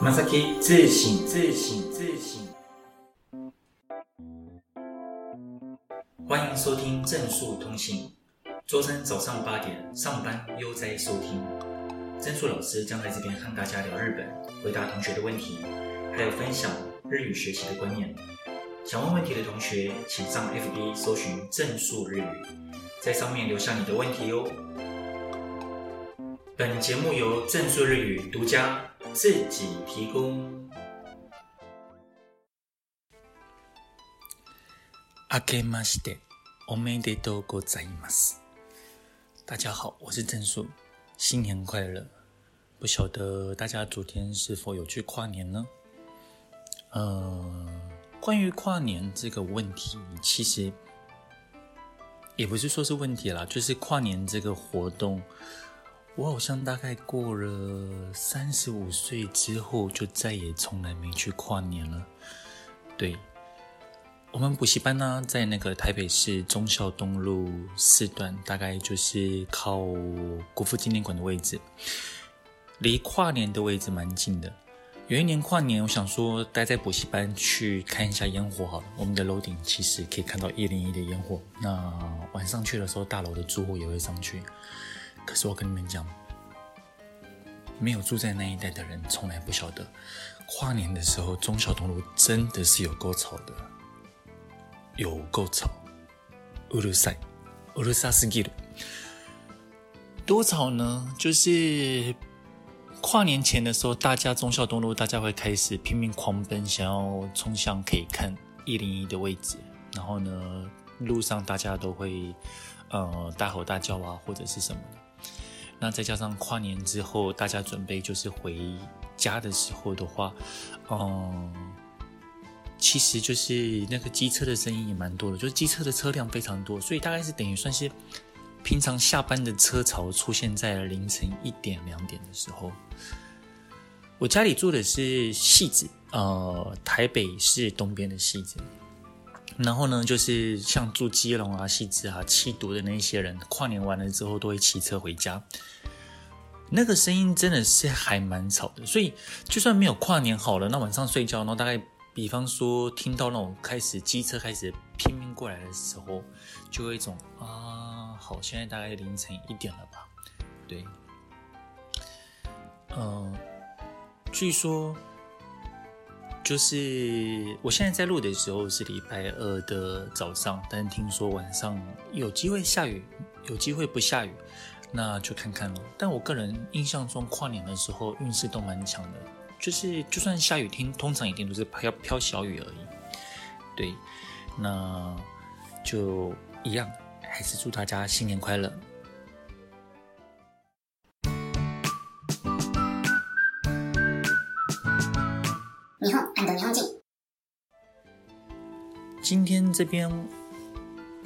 马萨基自省自省自省。欢迎收听正数通信，周三早上八点上班悠哉收听。正数老师将在这边和大家聊日本，回答同学的问题，还有分享日语学习的观念。想问问题的同学，请上 FB 搜寻正数日语，在上面留下你的问题哟。本节目由正数日语独家。自己提供。けましておめでとうございます。大家好，我是郑叔，新年快乐！不晓得大家昨天是否有去跨年呢？呃，关于跨年这个问题，其实也不是说是问题啦，就是跨年这个活动，我好像大概过了三十五岁之后，就再也从来没去跨年了。对，我们补习班呢，在那个台北市忠孝东路四段，大概就是靠国父纪念馆的位置，离跨年的位置蛮近的。有一年跨年，我想说待在补习班去看一下烟火好了。我们的楼顶其实可以看到一零一的烟火。那晚上去的时候，大楼的住户也会上去。可是我跟你们讲，没有住在那一带的人从来不晓得，跨年的时候忠孝东路真的是有够吵的，有够吵，うるさい、うるさすぎる。多吵呢？就是跨年前的时候，大家忠孝东路大家会开始拼命狂奔，想要冲向可以看一零一的位置。然后呢，路上大家都会呃大吼大叫啊，或者是什么的。 那再加上跨年之后，大家准备就是回家的时候的话，嗯，其实就是那个机车的声音也蛮多的，就是机车的车辆非常多，所以大概是等于算是平常下班的车潮出现在凌晨一点两点的时候。我家里住的是戏子，呃，台北市东边的戏子。然后呢，就是像住基隆啊、汐止啊、七堵的那些人，跨年完了之后都会骑车回家。那个声音真的是还蛮吵的，所以就算没有跨年好了，那晚上睡觉，然后大概比方说听到那种开始机车开始拼命过来的时候，就会一种啊，好，现在大概凌晨一点了吧？对，嗯、据说。就是我现在在录的时候是礼拜二的早上，但听说晚上有机会下雨，有机会不下雨，那就看看了。但我个人印象中跨年的时候运势都蛮强的，就是就算下雨天，通常一定都是飘飘小雨而已。对，那就一样，还是祝大家新年快乐。今天这边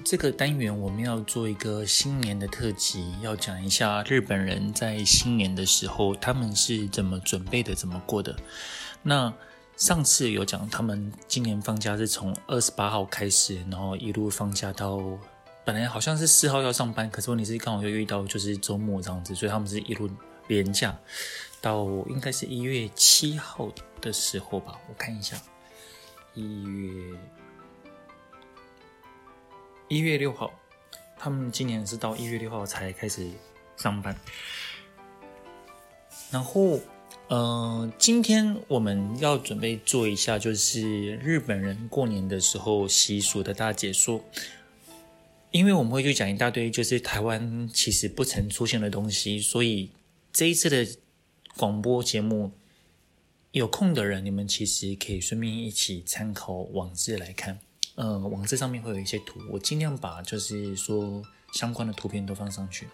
这个单元我们要做一个新年的特辑，要讲一下日本人在新年的时候他们是怎么准备的，怎么过的。那上次有讲他们今年放假是从二十八号开始，然后一路放假到本来好像是四号要上班，可是问题是刚好又遇到就是周末这样子，所以他们是一路连假到应该是一月七号的时候吧，我看一下。一月一月六号，他们今年是到一月六号才开始上班。然后，呃，今天我们要准备做一下，就是日本人过年的时候习俗的大解说。因为我们会去讲一大堆，就是台湾其实不曾出现的东西，所以这一次的广播节目。有空的人，你们其实可以顺便一起参考网志来看。呃，网站上面会有一些图，我尽量把就是说相关的图片都放上去。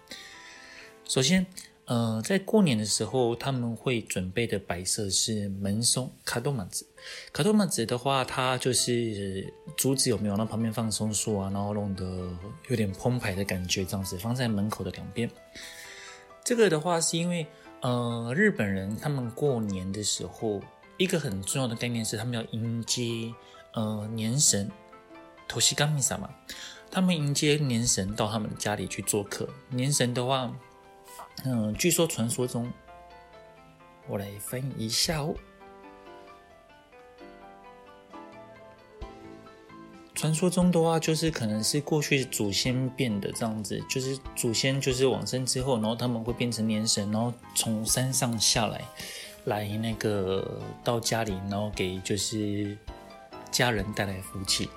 首先，呃，在过年的时候，他们会准备的摆设是门松卡多马子。卡多马子的话，它就是竹子有没有？那旁边放松树啊，然后弄得有点澎湃的感觉，这样子放在门口的两边。这个的话是因为。呃，日本人他们过年的时候，一个很重要的概念是他们要迎接呃年神，托西嘎密萨嘛。他们迎接年神到他们家里去做客。年神的话嗯据说传说中我来翻译一下哦。传说中的话就是可能是过去祖先变的这样子就是祖先就是往生之后然后他们会变成年神然后从山上下来来那个到家里然后给就是家人带来福气。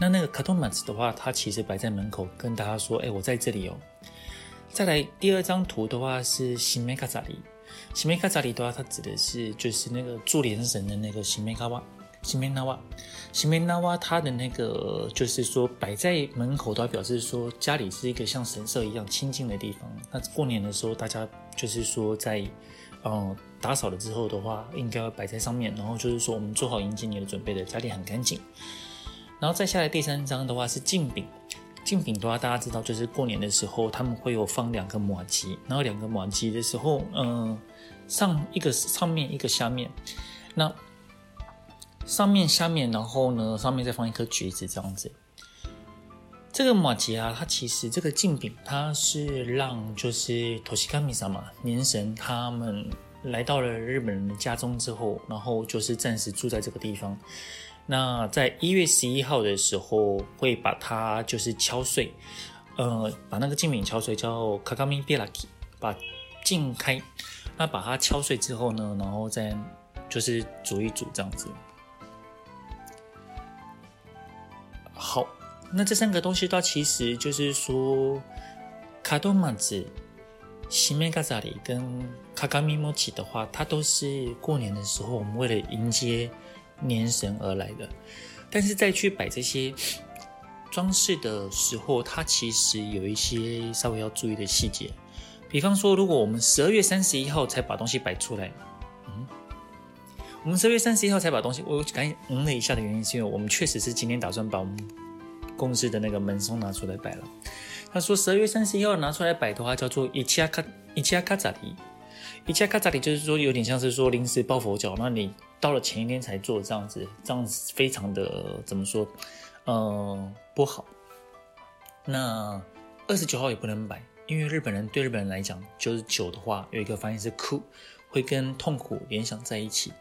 那那个卡托马兹的话，它其实摆在门口跟大家说：“哎，我在这里哦。”再来第二张图的话是西梅卡扎里，西梅卡扎里的话，它指的是就是那个注连神的那个西梅卡瓦。西梅那瓦，西梅那瓦，它的那个就是说摆在门口，都表示说家里是一个像神社一样清净的地方。那过年的时候，大家就是说在嗯打扫了之后的话，应该要摆在上面，然后就是说我们做好迎接你的准备的，家里很干净。然后再下来第三张的话是镜饼，镜饼的话大家知道，就是过年的时候他们会有放两个马吉，然后两个马吉的时候，嗯上一个上面一个下面，那。上面、下面，然后呢，上面再放一颗橘子，这样子。这个马吉啊，它其实这个镜饼，它是让就是托西卡米萨嘛年神他们来到了日本人的家中之后，然后就是暂时住在这个地方。那在一月十一号的时候，会把它就是敲碎，呃，把那个镜饼敲碎，叫卡卡米贝拉基，把镜开。那把它敲碎之后呢，然后再就是煮一煮这样子。好，那这三个东西它其实就是说，卡多玛子、西梅嘎扎里跟卡卡米莫奇的话，它都是过年的时候我们为了迎接年神而来的。但是在去摆这些装饰的时候，它其实有一些稍微要注意的细节。比方说，如果我们十二月三十一号才把东西摆出来，嗯。我们十二月三十一号才把东西，我赶紧嗯了一下的原因，是因为我们确实是今天打算把我们公司的那个门松拿出来摆了。他说十二月三十一号拿出来摆的话，叫做一加卡一加卡扎里，一加卡扎里就是说有点像是说临时抱佛脚，那你到了前一天才做这样子，这样子非常的怎么说，呃不好。那二十九号也不能摆，因为日本人对日本人来讲，就是九的话有一个发音是哭。会跟痛苦联想在一起，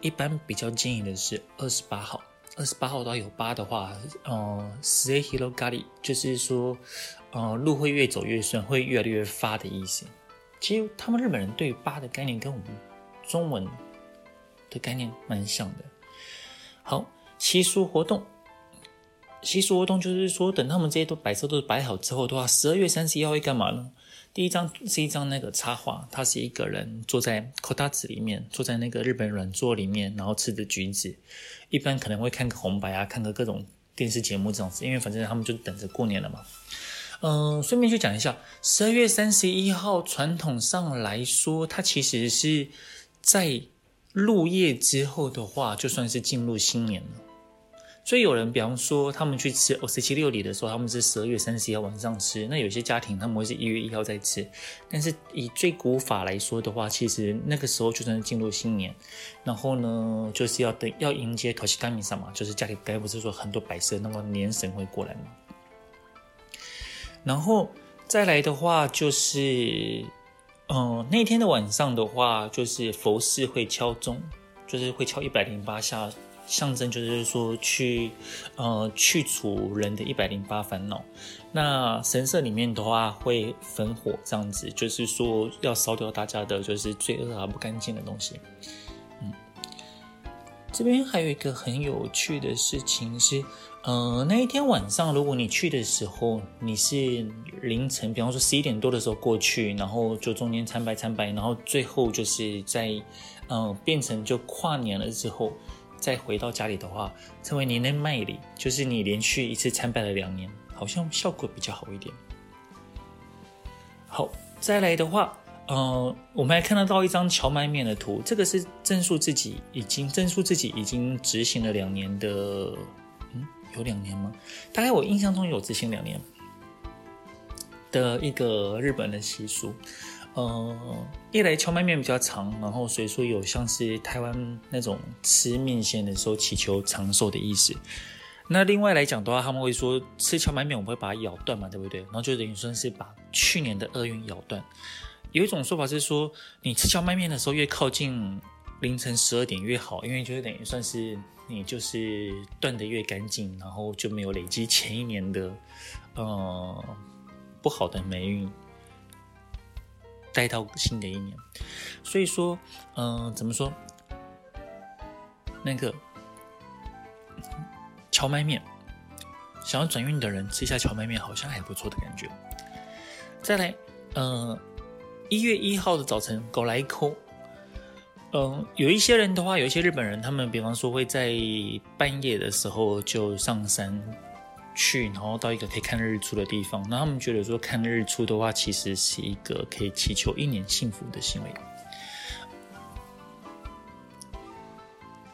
一般比较建议的是二十八号。二十八号到有八的话，呃，十日広がり就是说，呃，路会越走越顺，会越来越发的意思。其实他们日本人对八的概念跟我们中文的概念蛮像的。好，习俗活动，习俗活动就是说，等他们这些都摆设都摆好之后的话，十二月三十一号会干嘛呢？第一张是一张那个插画，他是一个人坐在口袋子里面，坐在那个日本软座里面，然后吃着橘子。一般可能会看个红白啊，看个各种电视节目这样子，因为反正他们就等着过年了嘛。嗯、顺便去讲一下，十二月三十一号传统上来说，它其实是在入夜之后的话，就算是进入新年了。所以有人，比方说他们去吃おせち料理的时候，他们是十二月三十一号晚上吃。那有些家庭他们会是一月一号再吃。但是以最古法来说的话，其实那个时候就算是进入新年，然后呢，就是要等要迎接托西卡米萨嘛，就是家里该不是说很多摆设，那么年神会过来嘛。然后再来的话，就是 嗯、那天的晚上的话，就是佛事会敲钟，就是会敲一百零八下。象征就是说去，呃，去除人的一百零八烦恼。那神社里面的话会焚火，这样子就是说要烧掉大家的就是罪恶啊不干净的东西。嗯，这边还有一个很有趣的事情是，呃，那一天晚上如果你去的时候，你是凌晨，比方说十一点多的时候过去，然后就中间参拜参拜，然后最后就是在，嗯、变成就跨年了之后。再回到家里的话，称为年年迈里，就是你连续一次参拜了两年，好像效果比较好一点。好，再来的话，呃，我们还看得到一张荞麦面的图，这个是正树自己已经正树自己已经执行了两年的，有两年吗？大概我印象中有执行两年的一个日本的习俗。呃，一来荞麦面比较长，然后所以说有像是台湾那种吃面线的时候祈求长寿的意思。那另外来讲的话，他们会说吃荞麦面，我们会把它咬断嘛，对不对？然后就等于说是把去年的厄运咬断。有一种说法是说，你吃荞麦面的时候越靠近凌晨十二点越好，因为就是等于算是你就是断的越干净，然后就没有累积前一年的呃不好的霉运带到新的一年。所以说，嗯、怎么说？那个荞麦面，想要转运的人吃一下荞麦面，好像还不错的感觉。再来，呃，一月一号的早晨，狗来一口。嗯，有一些人的话，有一些日本人，他们比方说会在半夜的时候就上山去，然后到一个可以看日出的地方。那他们觉得说看日出的话，其实是一个可以祈求一年幸福的行为。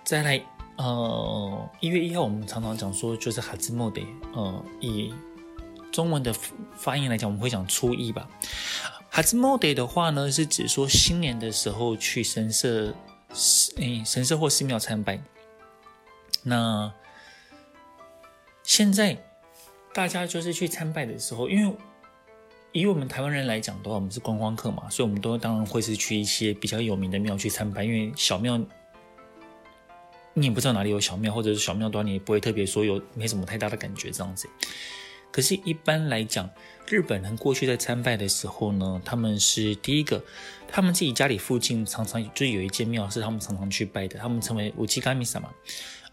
再来，呃，一月一号我们常常讲说就是哈兹莫德，呃，以中文的发音来讲，我们会讲初一吧。哈兹莫德的话呢，是指说新年的时候去神社，诶，神社或寺庙参拜。那现在大家就是去参拜的时候，因为以我们台湾人来讲的话，我们是观光客嘛，所以我们都当然会是去一些比较有名的庙去参拜。因为小庙你也不知道哪里有小庙，或者是小庙的话，你也不会特别说有没什么太大的感觉这样子。可是，一般来讲，日本人过去在参拜的时候呢，他们是第一个，他们自己家里附近常常就有一间庙是他们常常去拜的，他们称为乌鸡嘎米萨嘛，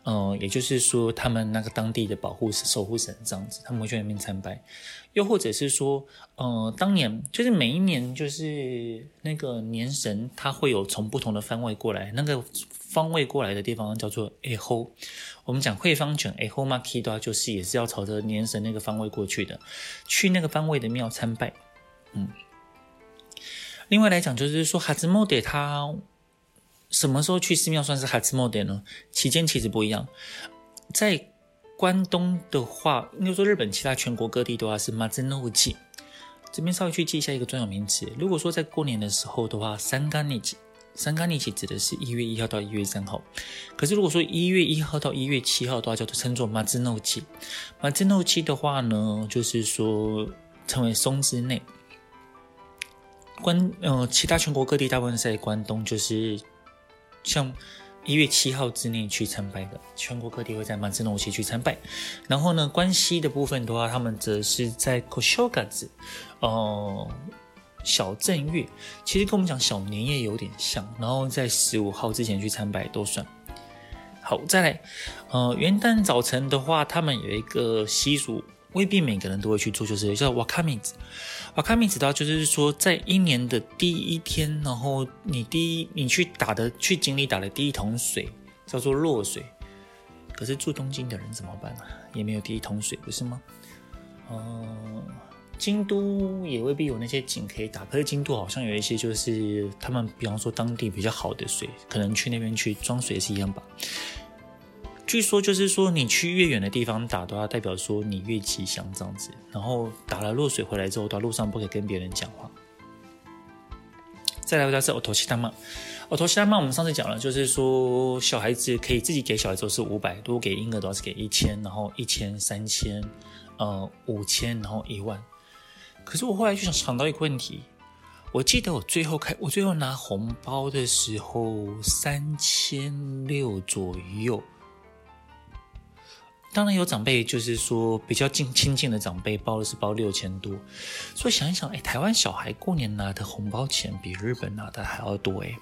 呃，也就是说他们那个当地的保护、守护神这样子，他们会去那边参拜。又或者是说，呃，当年就是每一年就是那个年神，他会有从不同的方位过来，那个。方位过来的地方叫做 Aho 我们讲会方卷 A h o m a k i 的话，就是也是要朝着年神那个方位过去的，去那个方位的庙参拜。嗯，另外来讲，就是说哈兹莫德他什么时候去寺庙算是哈兹莫德呢？期间其实不一样，在关东的话，应该说日本其他全国各地的话是马兹诺吉，这边稍微去记一下一个专有名词。如果说在过年的时候的话，三干尼吉。三干日期指的是一月一号到一月三号，可是如果说一月一号到一月七号的话，叫做称作马兹诺期。马兹诺期的话呢，就是说称为松之内。关呃，其他全国各地大部分在关东，就是像一月七号之内去参拜的，全国各地会在马兹诺期去参拜。然后呢，关西的部分的话，他们则是在小正月，哦。小正月其实跟我们讲小年夜有点像，然后在十五号之前去参拜都算。好，再来，呃，元旦早晨的话，他们有一个习俗，未必每个人都会去做，就是叫瓦卡米子。瓦卡米子的话，就是说在一年的第一天，然后你第一你去打的去井里打的第一桶水叫做落水。可是住东京的人怎么办呢？也没有第一桶水，不是吗？嗯。京都也未必有那些井可以打，可是京都好像有一些，就是他们比方说当地比较好的水，可能去那边去装水是一样吧。据说就是说，你去越远的地方打都要，代表说你越吉祥这样子。然后打了落水回来之后，到路上不可以跟别人讲话。再来，我是欧头西大妈，欧头西大妈，我们上次讲了，就是说小孩子可以自己给小孩子是五百，如果给婴儿的话是给一千，然后一千、三千，呃，五千，然后一万。可是我后来就想想到一个问题，我记得我最后开我最后拿红包的时候三千六左右，当然有长辈就是说比较近亲近的长辈包的是包六千多，所以想一想，哎，台湾小孩过年拿的红包钱比日本拿的还要多哎，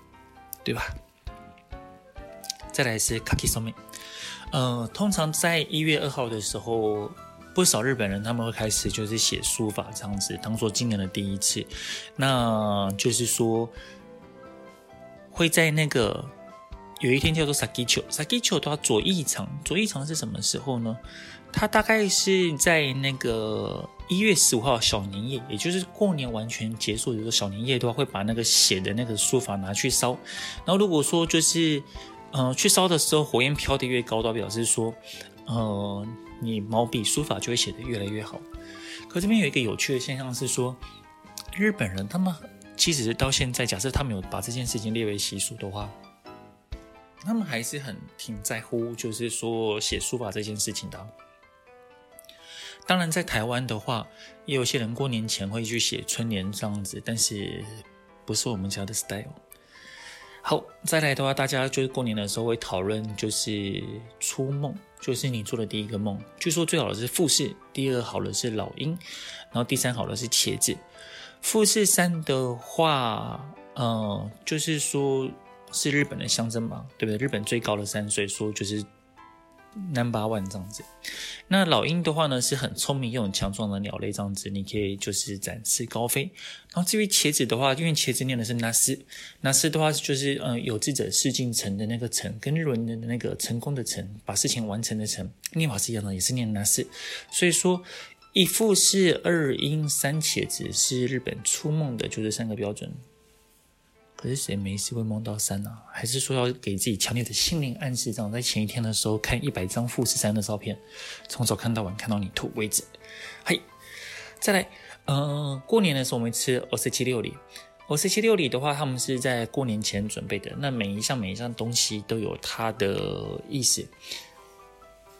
对吧？再来是卡基索米，呃，通常在一月二号的时候。不少日本人他们会开始就是写书法这样子，当做今年的第一次。那就是说会在那个有一天叫做 Sakicho，Sakicho 的话左翼场，左翼场是什么时候呢？它大概是在那个一月十五号小年夜，也就是过年完全结束的时候，小年夜的话会把那个写的那个书法拿去烧。然后如果说就是嗯、去烧的时候火焰飘得越高，都表示说嗯。呃你毛笔书法就会写得越来越好。可这边有一个有趣的现象是说，日本人他们其实到现在，假设他们有把这件事情列为习俗的话，还是很挺在乎，就是说写书法这件事情的。当然，在台湾的话，也有些人过年前会去写春联这样子，但是不是我们家的 style。好，再来的话，大家就是过年的时候会讨论，就是初梦，就是你做的第一个梦。据说最好的是富士，第二好的是老鹰，然后第三好的是茄子。富士山的话，呃，就是说是日本的象征嘛，对不对？日本最高的山，所以说就是。Number one 这样子，那老鹰的话呢，是很聪明又很强壮的鸟类这样子，你可以就是展翅高飞。然后至于茄子的话，因为茄子念的是那斯，那斯的话就是嗯、有志者事竟成的那个成，跟日文的那个成功的成，把事情完成的成，念法是一样的，也是念那斯。所以说一副是二鹰三茄子是日本初梦的，就是三个标准。可是谁没事会梦到山呢、啊？还是说要给自己强烈的心灵暗示，这样在前一天的时候看一百张富士山的照片，从早看到晚，看到你吐为止。嘿，再来，呃，过年的时候我们吃おせち料理。おせち料理的话，他们是在过年前准备的。那每一项每一项东西都有它的意思。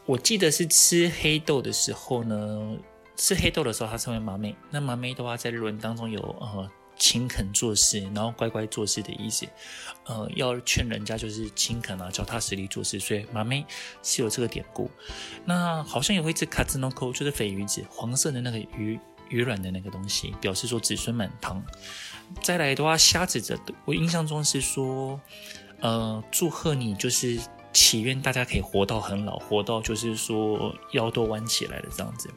我记得是吃黑豆的时候呢，吃黑豆的时候它称为麻妹。那麻妹的话，在日文当中有呃。 勤恳做事，然后乖乖做事的意思，呃，要劝人家就是勤恳啊，脚踏实地做事。所以，麻妹是有这个典故。那好像也会吃卡兹诺，就是鯡鱼子，黄色的那个鱼鱼卵的那个东西，表示说子孙满堂。再来的话，虾子的，我印象中是说，呃，祝贺你，就是祈愿大家可以活到很老，活到就是说腰都弯起来了这样子。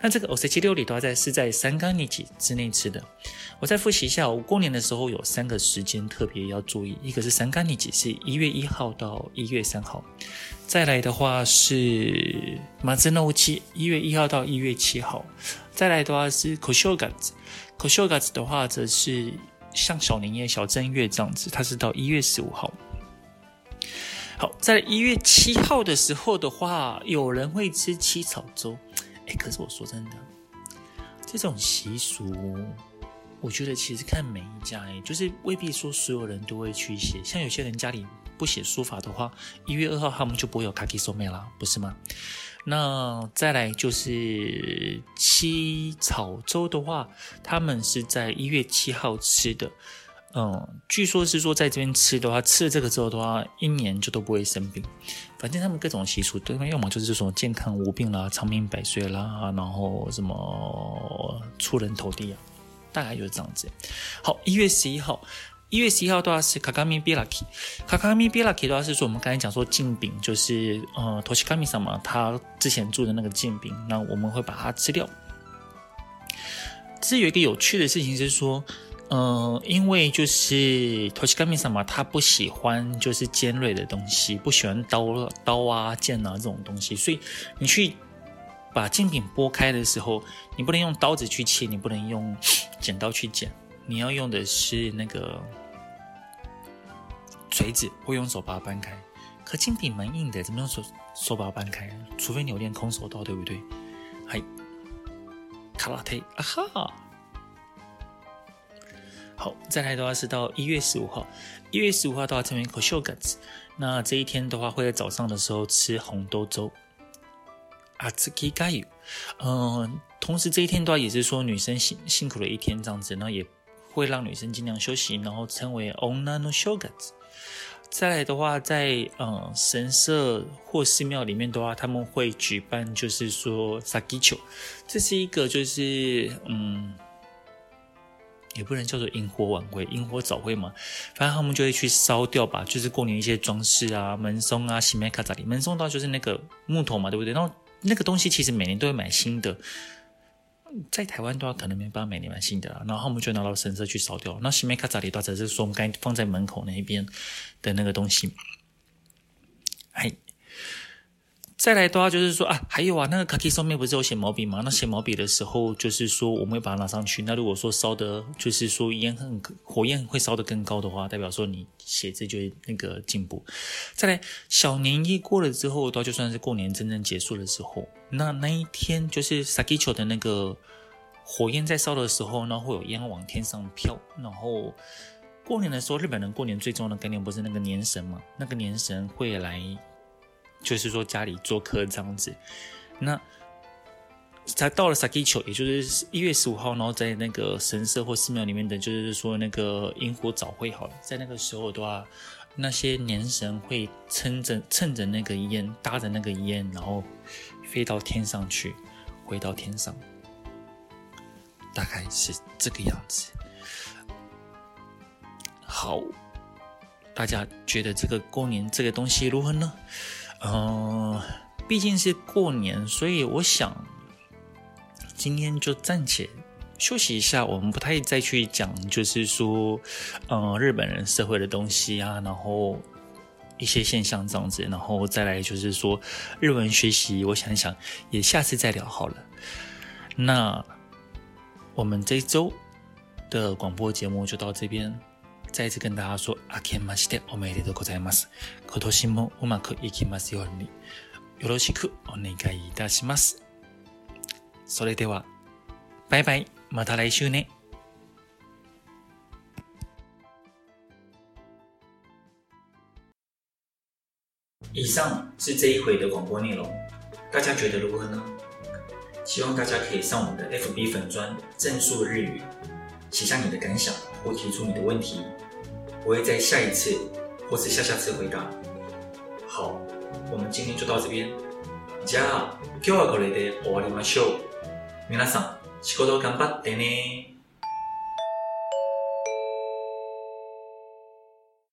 那这个おせち料理都要在是在三が日之内吃的。我再复习一下，我过年的时候有三个时间特别要注意，一个是三が日，是一月一号到一月三号；再来的话是松の内，一月一号到一月七号；再来的话是小正月，小正月的话则是像小年夜、小正月这样子，它是到一月十五号。好，在一月七号的时候的话，有人会吃七草粥。 哎，可是我说真的，这种习俗，我觉得其实看每一家，哎，就是未必说所有人都会去写。像有些人家里不写书法的话，一月二号他们就不会有卡基索梅啦，不是吗？那再来就是七草粥的话，他们是在一月七号吃的。嗯，据说是说在这边吃的话，吃了这个之后的话，一年就都不会生病。反正他们各种习俗，对？要么就是说健康无病啦、长命百岁啦，然后什么出人头地啊，大概就是这样子。好，一月十一号，一月十一号的话是卡卡米比拉基，卡卡米比拉基的话是说我们刚才讲说镜饼，就是呃，托西卡米萨嘛，他之前做的那个镜饼，那我们会把它吃掉。这有一个有趣的事情是说。嗯，因为就是托西卡米萨嘛，他不喜欢就是尖锐的东西，不喜欢刀刀啊剑啊这种东西，所以你去把精品剥开的时候，你不能用刀子去切，你不能用剪刀去剪，你要用的是那个锤子，或用手把它掰开。可精品蛮硬的，怎么用手手把它掰开？除非你有练空手道，对不对？嗨，卡拉特，啊哈。好，再来的话是到一月十五号，一月十五号的话称为お正月。那这一天的话会在早上的时候吃红豆粥。あつきがゆ，嗯，同时这一天的话也是说女生辛辛苦了一天这样子，那也会让女生尽量休息，然后称为女の正月。再来的话，在嗯神社或寺庙里面的话，他们会举办就是说さぎちょ，这是一个就是嗯。 也不能叫做萤火晚会、萤火早会嘛，反正他们就会去烧掉吧，就是过年一些装饰啊、门松啊、西梅卡扎里。门松的话就是那个木头嘛，对不对？然后那个东西其实每年都会买新的，在台湾的话可能没办法每年买新的，然后他们就拿到神社去烧掉。那西梅卡扎里的话则是说我们该放在门口那一边的那个东西，哎。再来的话就是说啊，还有啊，那个卡基上面不是有写毛笔吗？那写毛笔的时候，就是说我们会把它拿上去。那如果说烧的，就是说烟很火焰会烧得更高的话，代表说你写字就会那个进步。再来，小年夜过了之后，到就算是过年真正结束的时候，那那一天就是萨基球的那个火焰在烧的时候，呢会有烟往天上飘。然后过年的时候，日本人过年最重要的概念不是那个年神嘛？那个年神会来。就是说家里做客这样子，那才到了 Sakicho，也就是一月十五号，然后在那个神社或寺庙里面的，就是说那个萤火早会好了，在那个时候的话，那些年神会撑着趁着那个烟，搭着那个烟，然后飞到天上去，回到天上，大概是这个样子。好，大家觉得这个过年这个东西如何呢？嗯、毕竟是过年，所以我想今天就暂且休息一下。我们不太再去讲，就是说，嗯、日本人社会的东西啊，然后一些现象这样子，然后再来就是说日文学习。我想想，也下次再聊好了。那我们这周的广播节目就到这边。再次跟大家说，あけましておめでとうございます。今年もうまくいきますように、よろしくお愿いいたします。それでは、拜拜，また来周ね。以上是这一回的广播内容，大家觉得如何呢？希望大家可以上我们的 FB 粉专正数日语，写下你的感想或提出你的问题。我会在下一次或是下下次回答。好，我们今天就到这边。じゃあ、今日はこれで終わりましょう。皆さん、仕事頑張ってね。